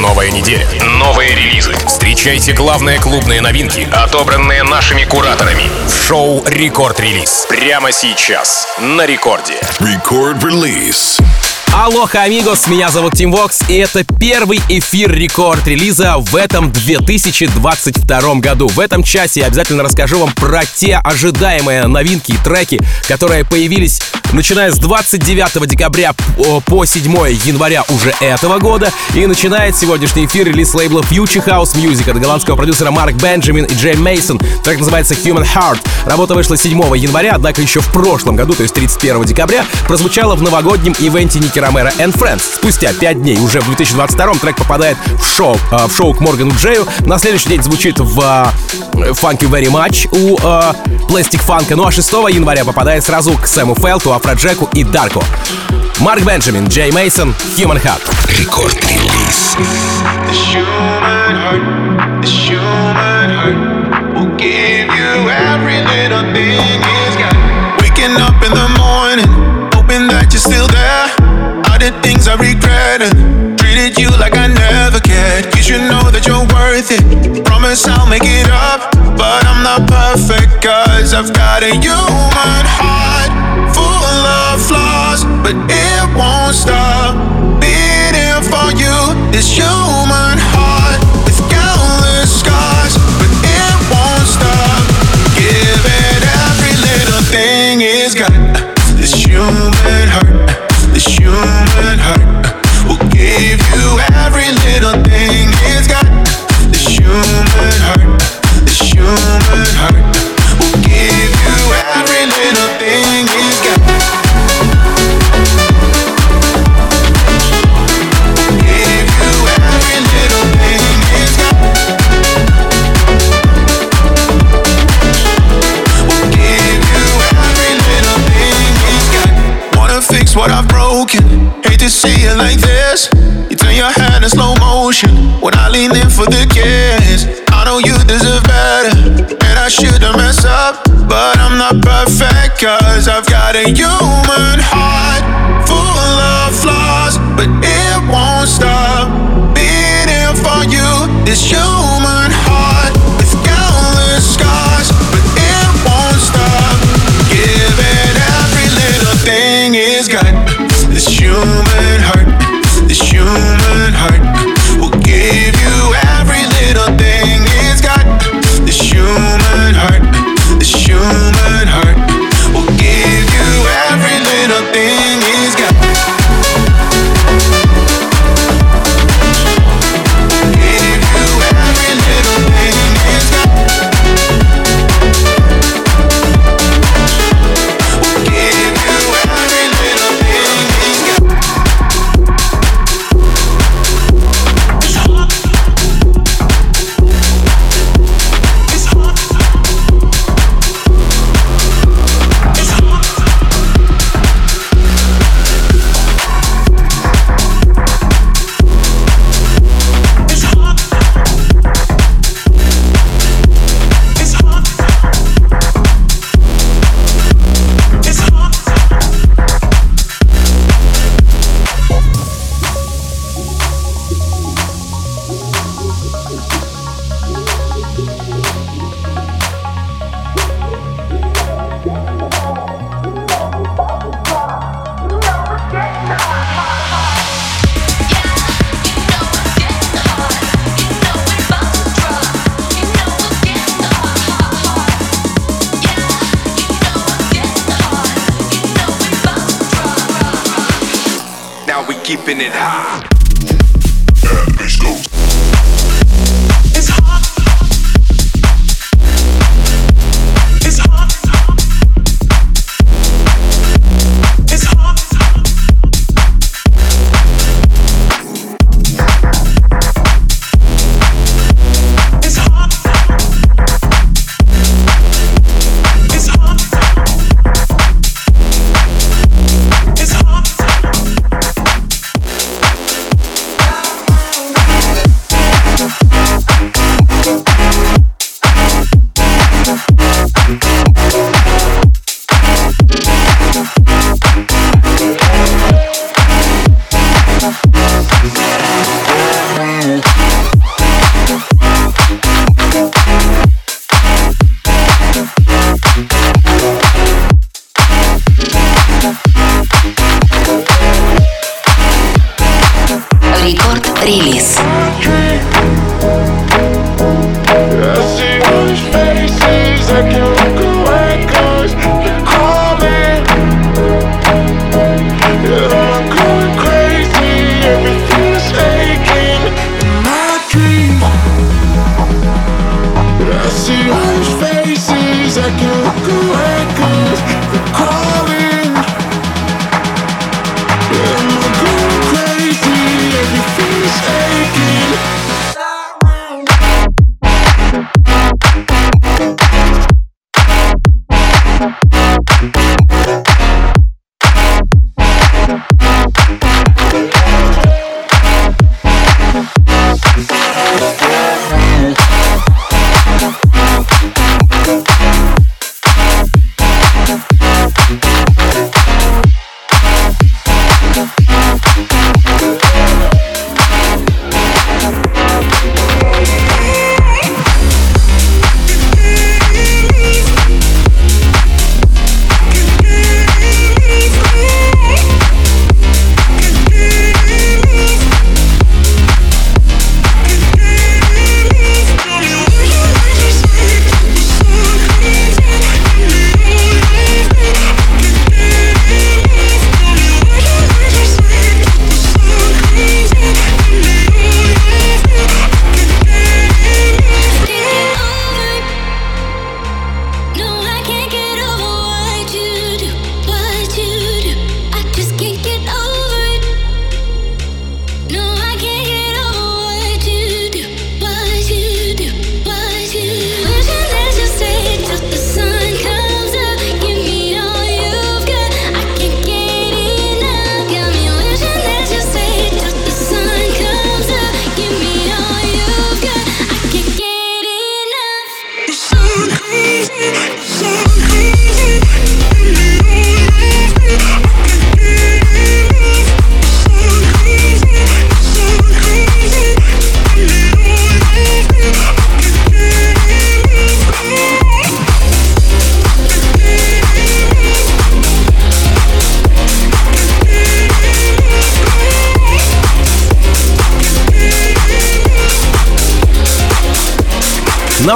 Новая неделя. Новые релизы. Встречайте главные клубные новинки, отобранные нашими кураторами. Шоу «Рекорд-релиз». Прямо сейчас. На рекорде. Рекорд-релиз. Алоха, amigos, меня зовут Тим Вокс, и это первый эфир рекорд-релиза в этом 2022 году. В этом часе я обязательно расскажу вам про те ожидаемые новинки и треки, которые появились начиная с 29 декабря по 7 января уже этого года. И начинает сегодняшний эфир релиз лейбла Future House Music от голландского продюсера Марк Бенджамин и Джей Мейсон. Трек называется Human Heart. Работа вышла 7 января, однако еще в прошлом году, то есть 31 декабря, прозвучала в новогоднем ивенте Ники Ромеро and Friends. Спустя 5 дней, уже в 2022 трек попадает в шоу, э, в шоу к Моргану Джею. На следующий день звучит в э, Funky Very Much у э, Plastic Funk. Ну а 6 января попадает сразу к Сэму Фелту, Афроджеку и Дарку. Марк Бенджамин, Джей Мейсон, Human Heart. Рекорд-релиз. Waking up in the morning, and treated you like I never cared. You should know that you're worth it. Promise I'll make it up, but I'm not perfect, cause I've got a human heart full of flaws, but it won't stop beating for you. This human heart with countless scars, but it won't stop giving every little thing it's little thing it's got. This human heart, this human heart not perfect, cause I've got a human heart full of flaws. But it won't stop beating for you. This human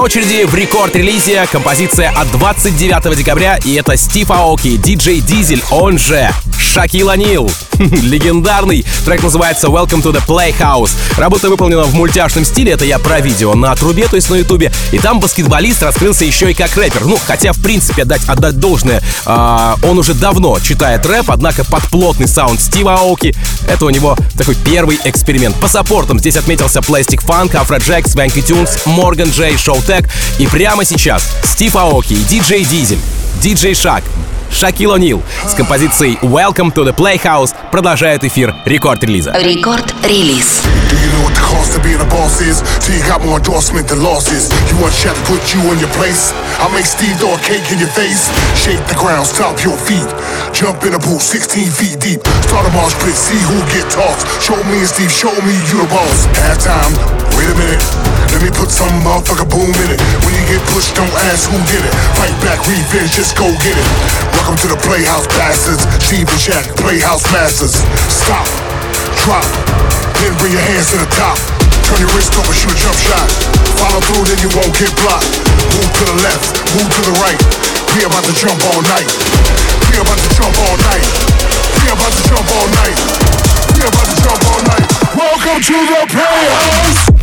очереди в рекорд-релизе композиция от 29 декабря, и это Стив Аоки, диджей Дизель, он же Шакил Анил. Легендарный трек называется Welcome to the Playhouse. Работа выполнена в мультяшном стиле, это я про видео на трубе, то есть на ютубе. И там баскетболист раскрылся еще и как рэпер. Ну, хотя, в принципе, дать отдать должное, э, он уже давно читает рэп, однако под плотный саунд Стива Аоки это у него такой первый эксперимент. По саппортам здесь отметился Plastic Funk, Afrojack, Swanky Tunes, Morgan J, Showtech. И прямо сейчас Стив Аоки и диджей Дизель, диджей Шак, Шакил О'Нил с композицией Welcome to the Playhouse продолжает эфир рекорд-релиза. Рекорд-релиз. Do you know what the cost of being a boss is? Till you got more endorsement than losses. You want Shaq to put you in your place? I make Steve throw a cake in your face. Shake the ground, stomp your feet. Jump in a pool 16 feet deep. Start a march pit, see who get tossed. Show me and Steve, show me you the boss. Halftime, wait a minute. Let me put some motherfucker boom in it. When you get pushed, don't ask who did it. Fight back, revenge, just go get it. Welcome to the Playhouse Bastards. Steve and Shaq, Playhouse Masters. Stop, drop, then bring your hands to the top. Turn your wrist over, shoot a jump shot. Follow through, then you won't get blocked. Move to the left, move to the right. We about to jump all night. We about to jump all night. We about to jump all night. We about to jump all night. Welcome to the Playhouse.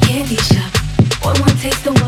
candy shop. One more taste the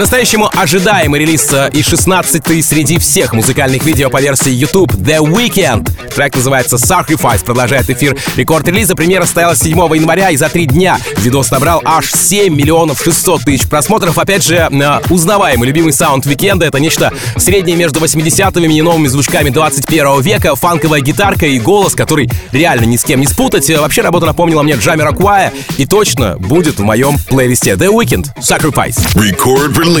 Agora По-настоящему ожидаемый релиз э, и 16-й среди всех музыкальных видео по версии YouTube The Weeknd. Трек называется Sacrifice, продолжает эфир рекорд-релиза. Премьера состоялась 7 января и за три дня видос набрал аж 7 миллионов 600 тысяч просмотров. Опять же, э, узнаваемый любимый саунд Викенда. Это нечто среднее между 80-ми и новыми звучками 21 века, фанковая гитарка и голос, который реально ни с кем не спутать. Э, вообще работа напомнила мне Джамироквая и точно будет в моем плейлисте The Weekend Sacrifice. Record release.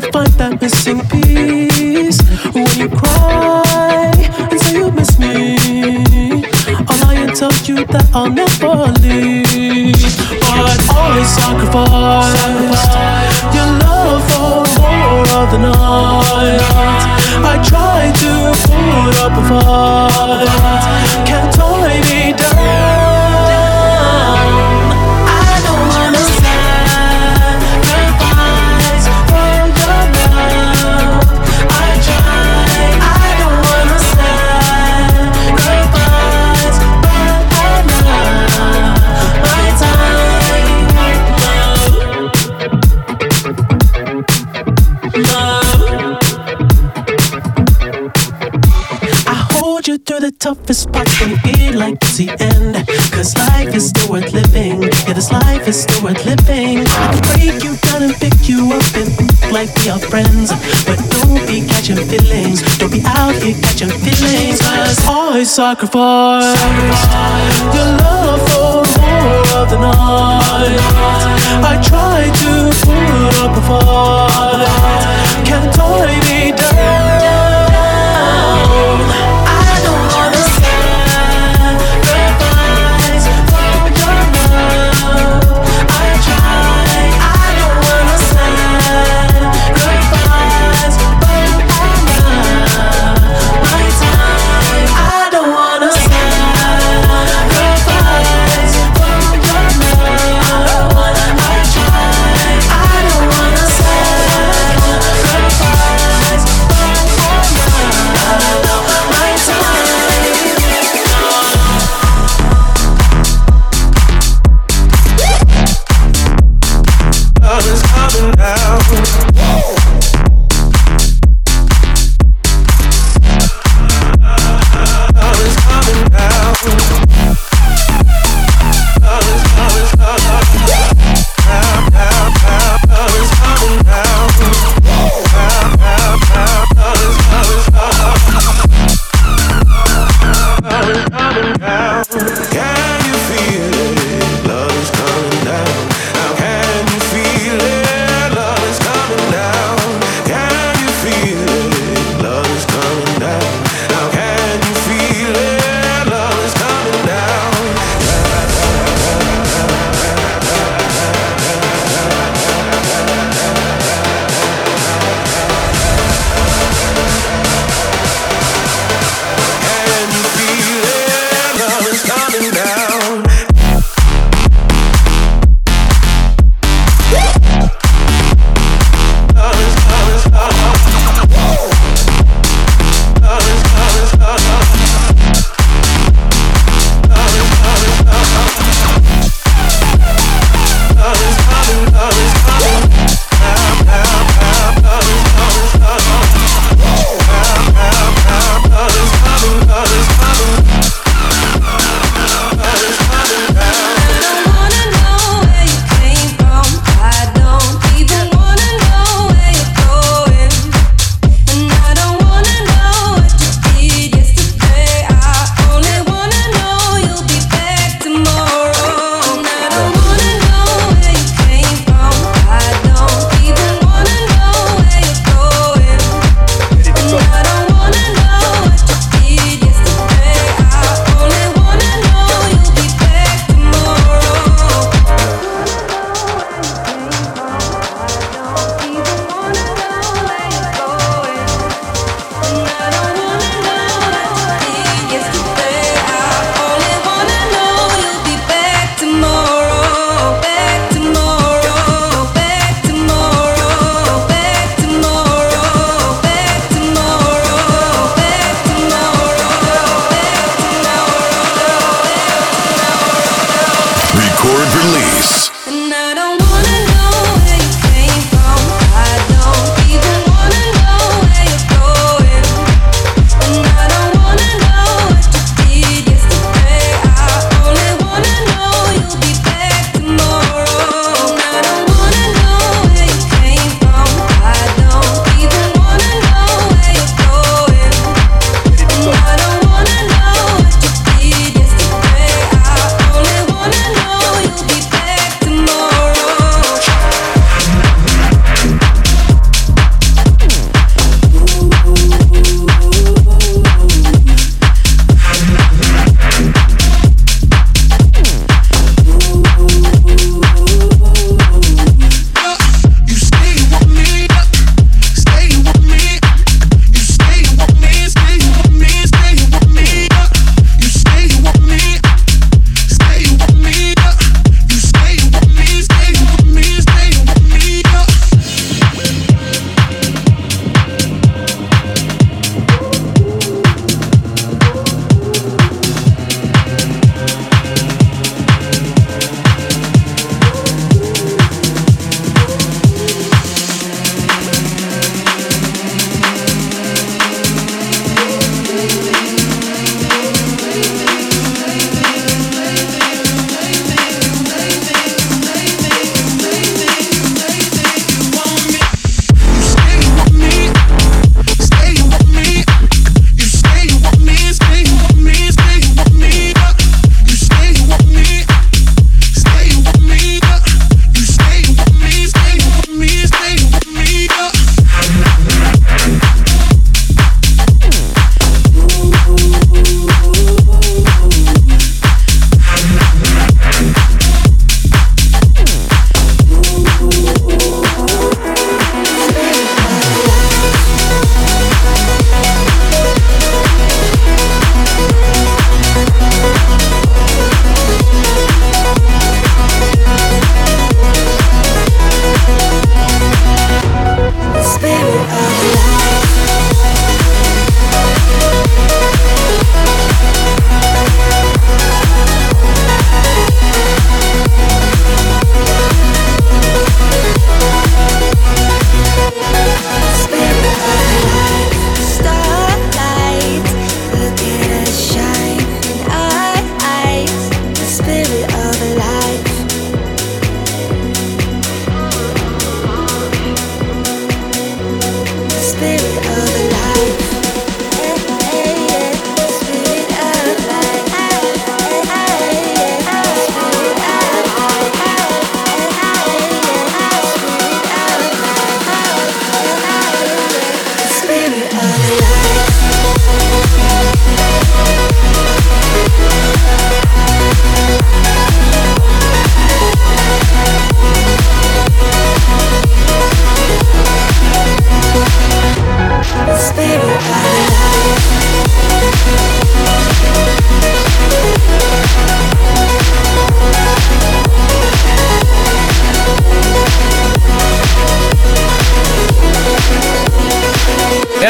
Never find that missing piece. When you cry and say you miss me, I'll lie and tell you that I'll never leave. But always sacrifice your love for more of the night. I try to put up a fight, can't tie we are friends. But don't be catching feelings. Don't be out here catching feelings. Cause I sacrifice, sacrifice your love for more of the night. I try to put up a fight. Can't tie me down.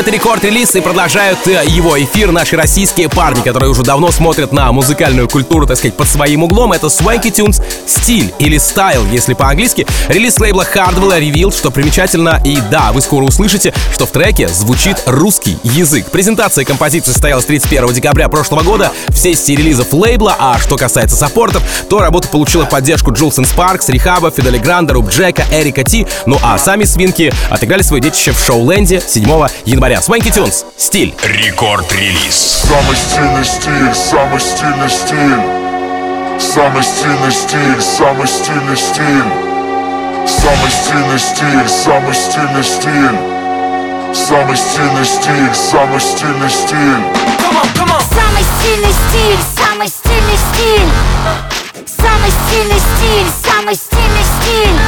Это рекорд-релиз и продолжают э, его эфир наши российские парни, которые уже давно смотрят на музыкальную культуру, так сказать, под своим углом. Это Swanky Tunes стиль или стайл, если по-английски. Релиз лейбла Hardwell revealed, что примечательно, и да, вы скоро услышите, что в треке звучит русский язык. Презентация композиции состоялась 31 декабря прошлого года в сессии релизов лейбла, а что касается саппортов, то работа получила поддержку Джулсен Спаркс, Рихаба, Фидели Гранда, Руб Джека, Эрика Ти, ну а сами свинки отыграли свое детище в шоу-ленде 7 января. Свенки Тюнс. Стиль. Рекорд-релиз. Самый стильный стиль, самый стильный стиль. Самый стильный стиль, самый стильный стиль. Самый стильный стиль, самый стильный стиль. Самый стильный стиль, самый стильный стиль. Самый стильный стиль, самый стильный стиль. Самый стильный стиль, самый стильный стиль.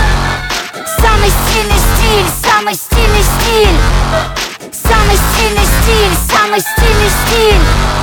Самый стильный стиль, самый стильный стиль. Самый стильный стиль, самый стильный стиль.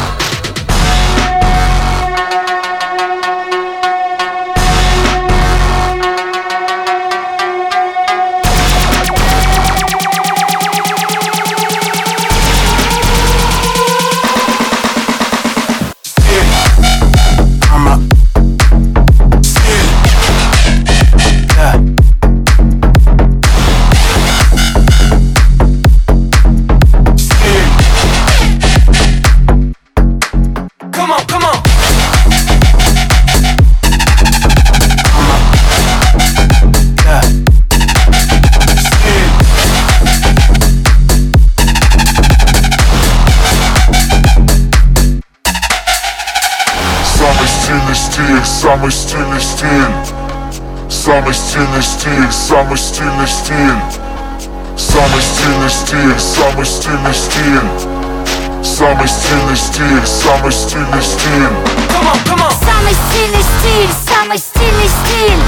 Самый стильный стиль. Самый стильный стиль, самый стильный стиль. Самый стильный стиль, самый стильный стиль. Самый стильный стиль, самый стильный стиль. Самый стильный стиль, самый стильный стиль.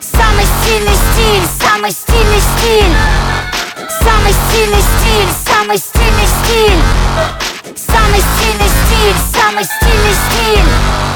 Самый стильный стиль, самый стильный стиль. Самый стильный стиль, самый стильный стиль. Самый стильный стиль, самый стильный стиль.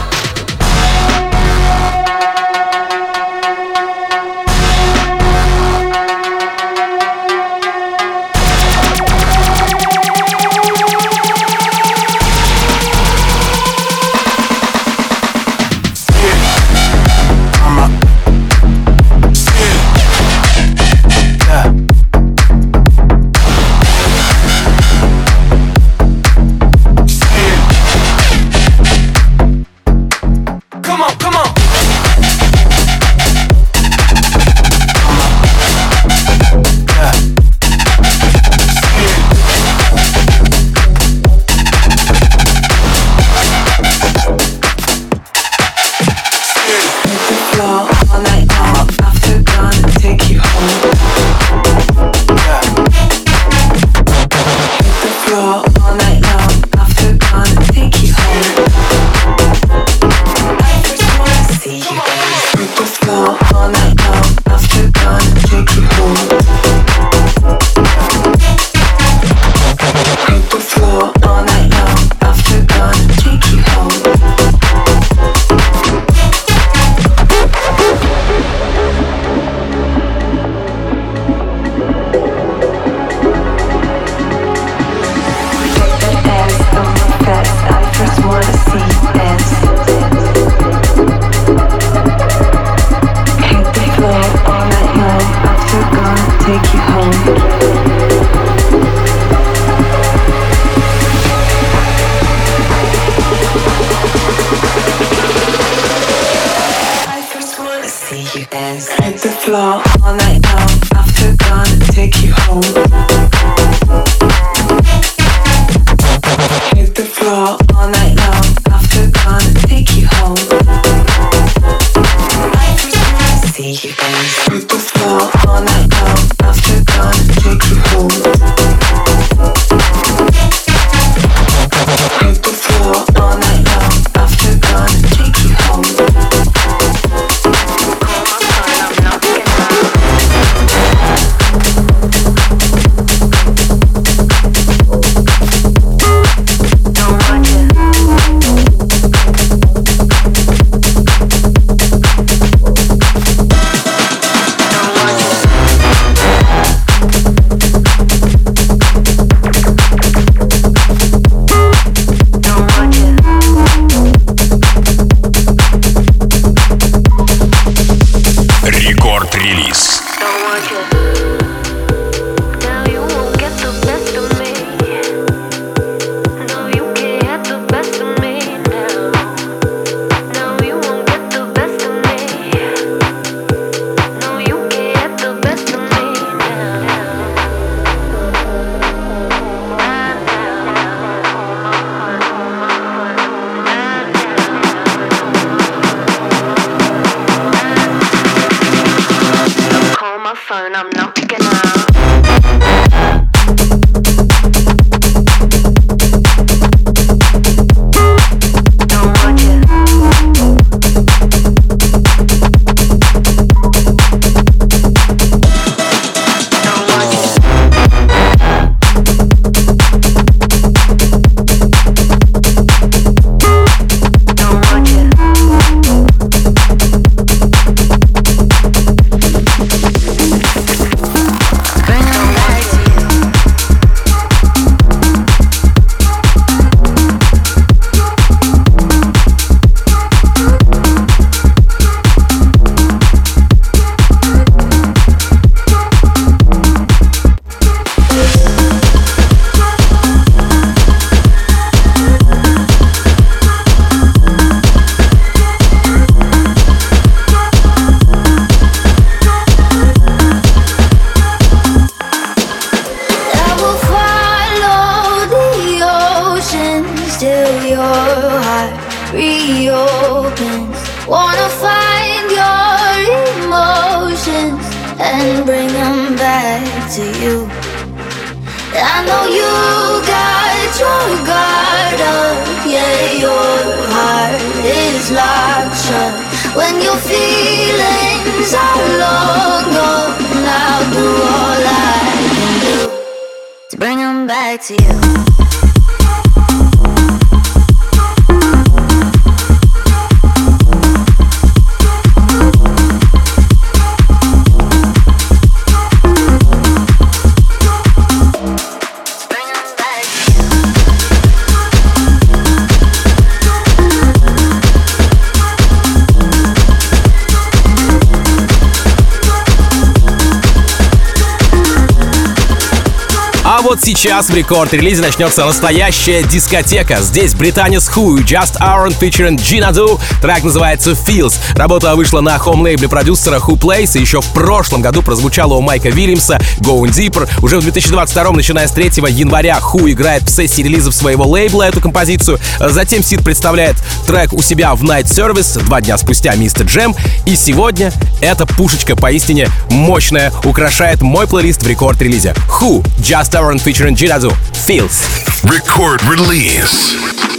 back to you. Вот сейчас в рекорд-релизе начнется настоящая дискотека. Здесь британец Who, Just Aaron featuring Gina Do. Трек называется Feels. Работа вышла на хоум-лейбле продюсера Who Plays и еще в прошлом году прозвучала у Майка Вильямса Going Deeper. Уже в 2022, начиная с 3 января, Who играет в сессии релизов своего лейбла эту композицию. Затем Сид представляет трек у себя в Night Service, два дня спустя Мистер Джем. И сегодня эта пушечка поистине мощная, украшает мой плейлист в рекорд-релизе. Who, Just Aaron featuring Jirazu, Feels. Record release.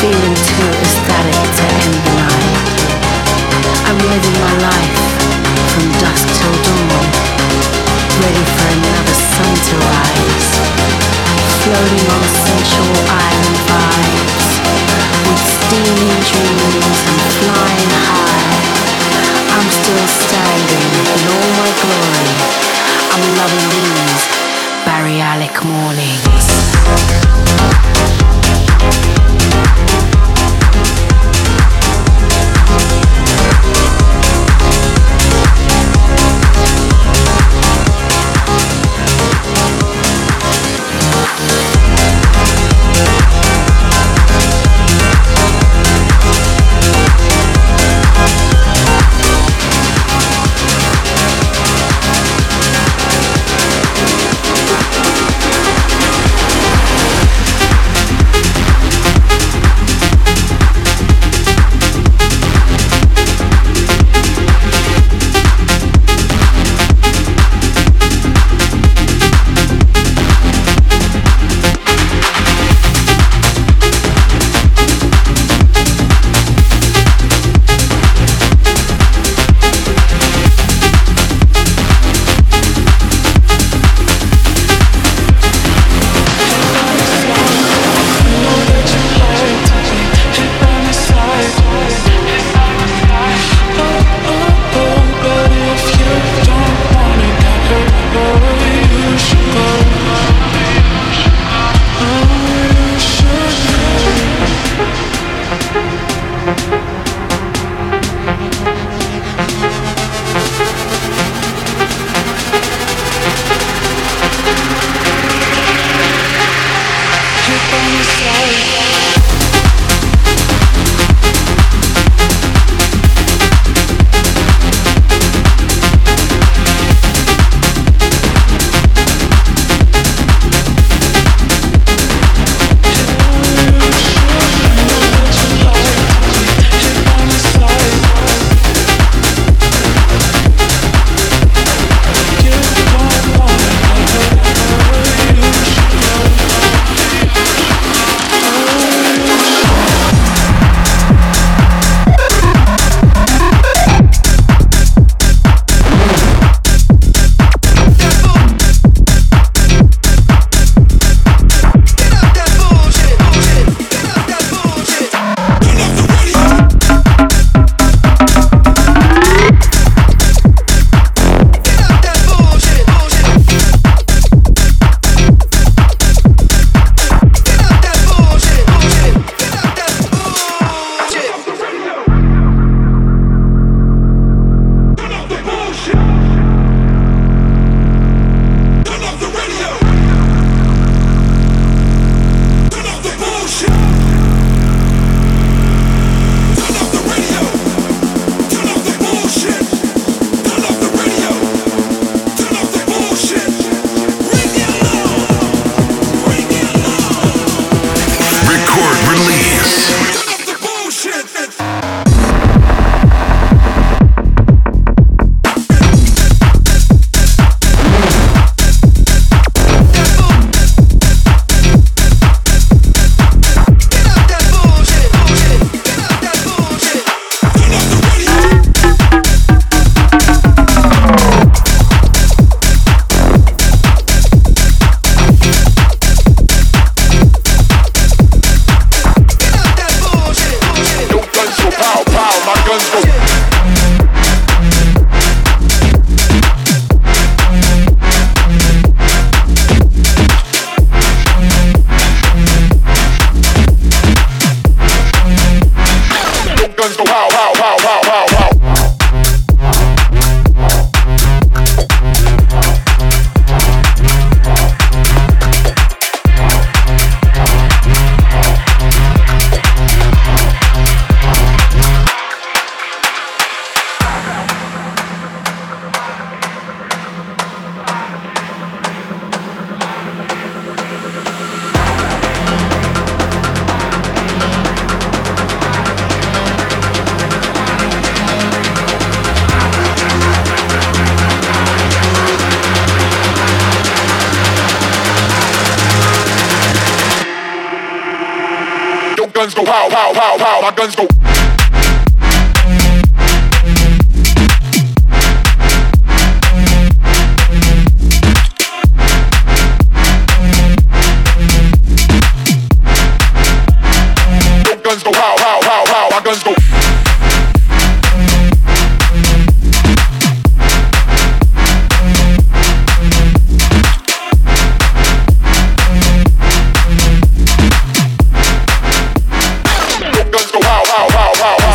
Feeling too ecstatic to end the night. I'm living my life from dusk till dawn, ready for another sun to rise. Floating on sensual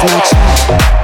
No time.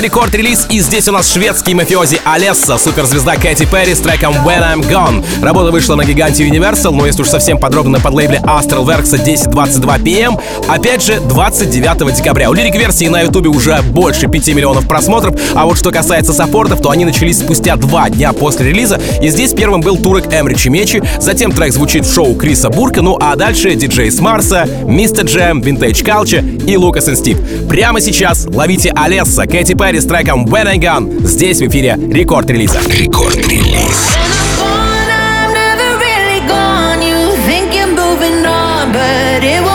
Рекорд-релиз, и здесь у нас шведский мафиози Alesso, суперзвезда Кэти Перри с треком When I'm Gone. Работа вышла на гиганте Universal, но если уж совсем подробно подлейбле Astralwerks 10:22 PM, эм. опять же 29 декабря. У лирик-версии на ютубе уже больше 5 миллионов просмотров, а вот что касается саппортов, то они начались спустя два дня после релиза, и здесь первым был турок Эмри Чимечи, затем трек звучит в шоу Криса Бурка, ну а дальше диджей с Марса, Мистер Джем, Vintage Culture и Лукас Инстик. Прямо сейчас ловите Олесса, Кэти Перри с треком When I Gone. Здесь в эфире рекорд релиза. Рекорд релиз. But it was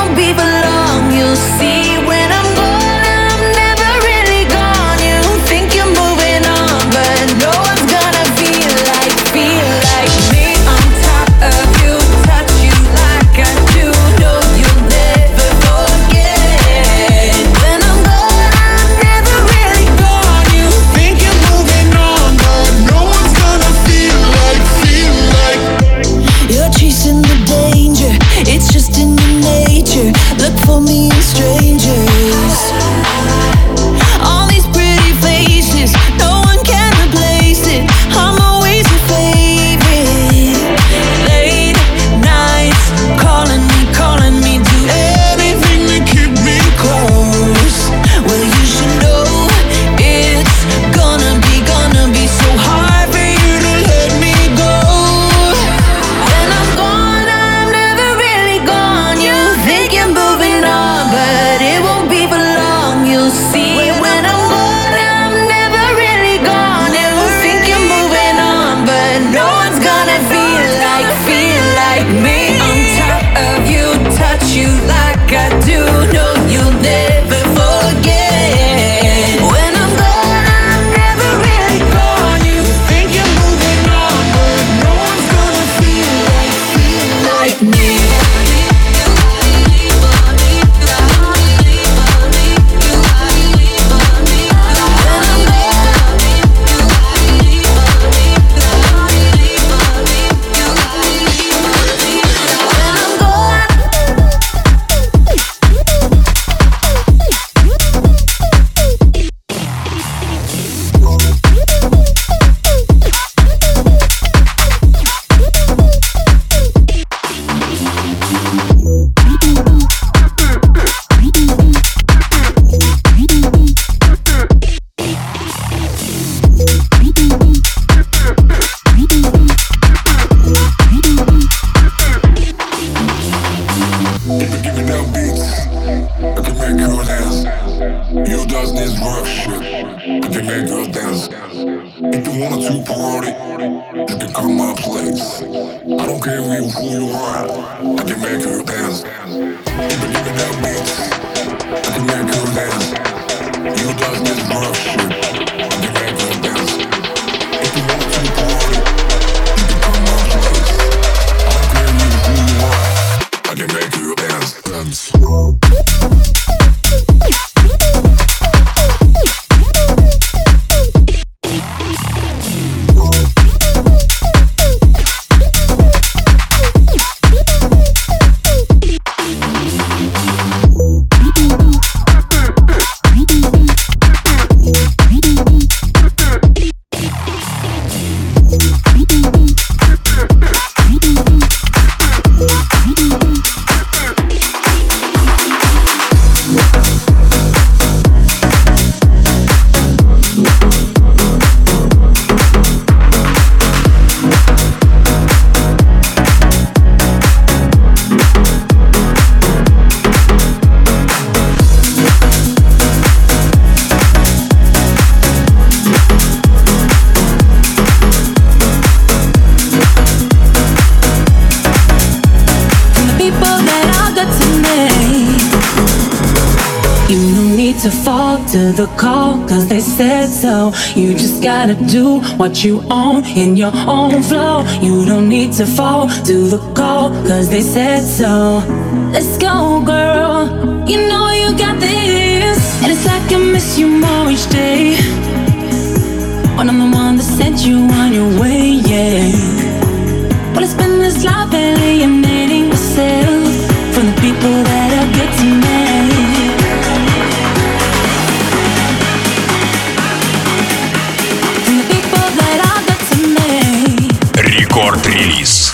You just gotta do what you own in your own flow. You don't need to fall to the call, cause they said so. Let's go, girl. You know you got this. And it's like I miss you more each day. When I'm the one that sent you on your way, yeah. Well, it's been this life alienating Рекорд-релиз.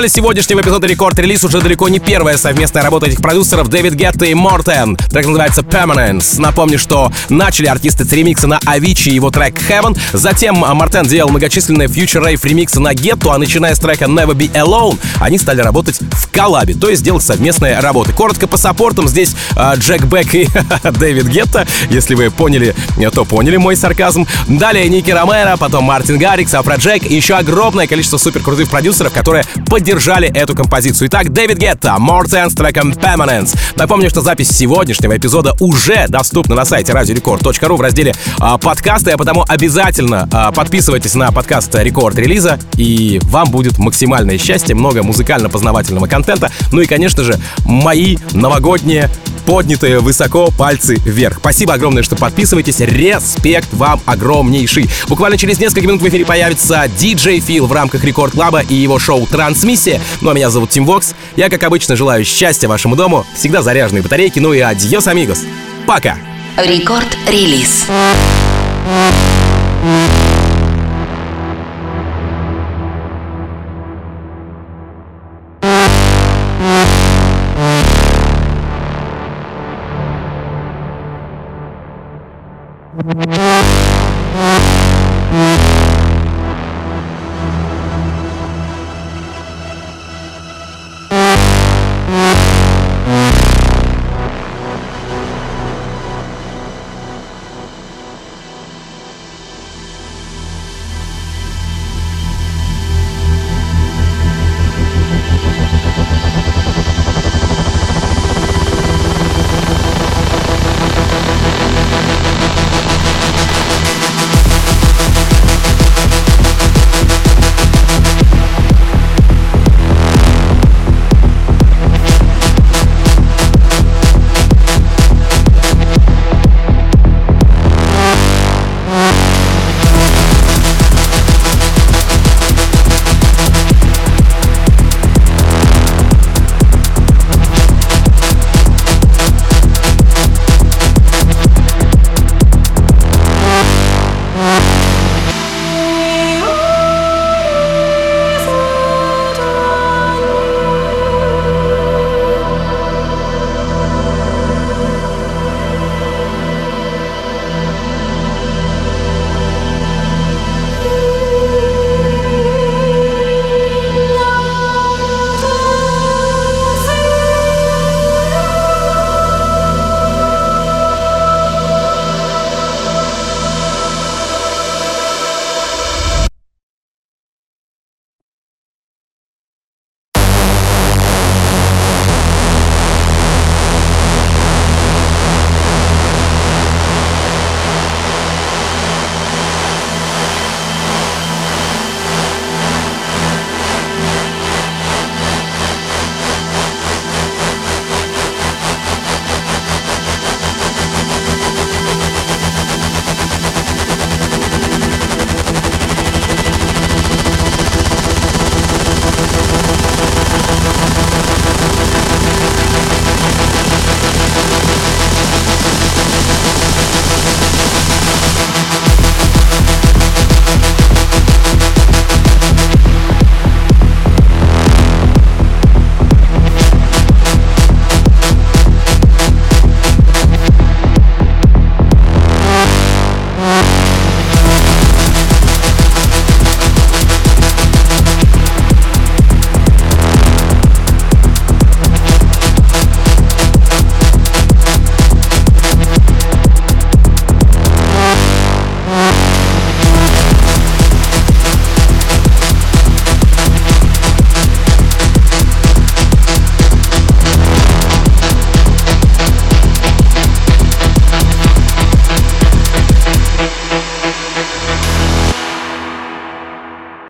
Финале сегодняшнего эпизода Рекорд Релиз уже далеко не первая совместная работа этих продюсеров Дэвид Гетта и Мортен. Трек называется Permanence. Напомню, что начали артисты с ремикса на Авичи и его трек Heaven. Затем Мортен делал многочисленные Future Rave ремиксы на Гетту, а начиная с трека Never Be Alone, они стали работать в коллабе, то есть делать совместные работы. Коротко по саппортам здесь э, Джек Бек и Дэвид Гетта. Если вы поняли, то поняли мой сарказм. Далее Ники Ромеро, потом Мартин Гаррикс, Afrojack и еще огромное количество супер крутых продюсеров, которые поддержали эту композицию. Итак, Дэвид Гетта, Мортен с треком Permanence. Напомню, что запись сегодняшнего эпизода уже доступна на сайте radiorecord.ru в разделе а, подкасты, а потому обязательно а, подписывайтесь на подкаст Рекорд Релиза, и вам будет максимальное счастье, много музыкально-познавательного контента, ну и, конечно же, мои новогодние поднятые высоко пальцы вверх. Спасибо огромное, что подписываетесь. Респект вам огромнейший. Буквально через несколько минут в эфире появится DJ Фил в рамках Рекорд Клаба и его шоу «Трансмиссия». Ну а меня зовут Тим Вокс. Я, как обычно, желаю счастья вашему дому, всегда заряженные батарейки, ну и adiós, amigos. Пока! Рекорд-релиз.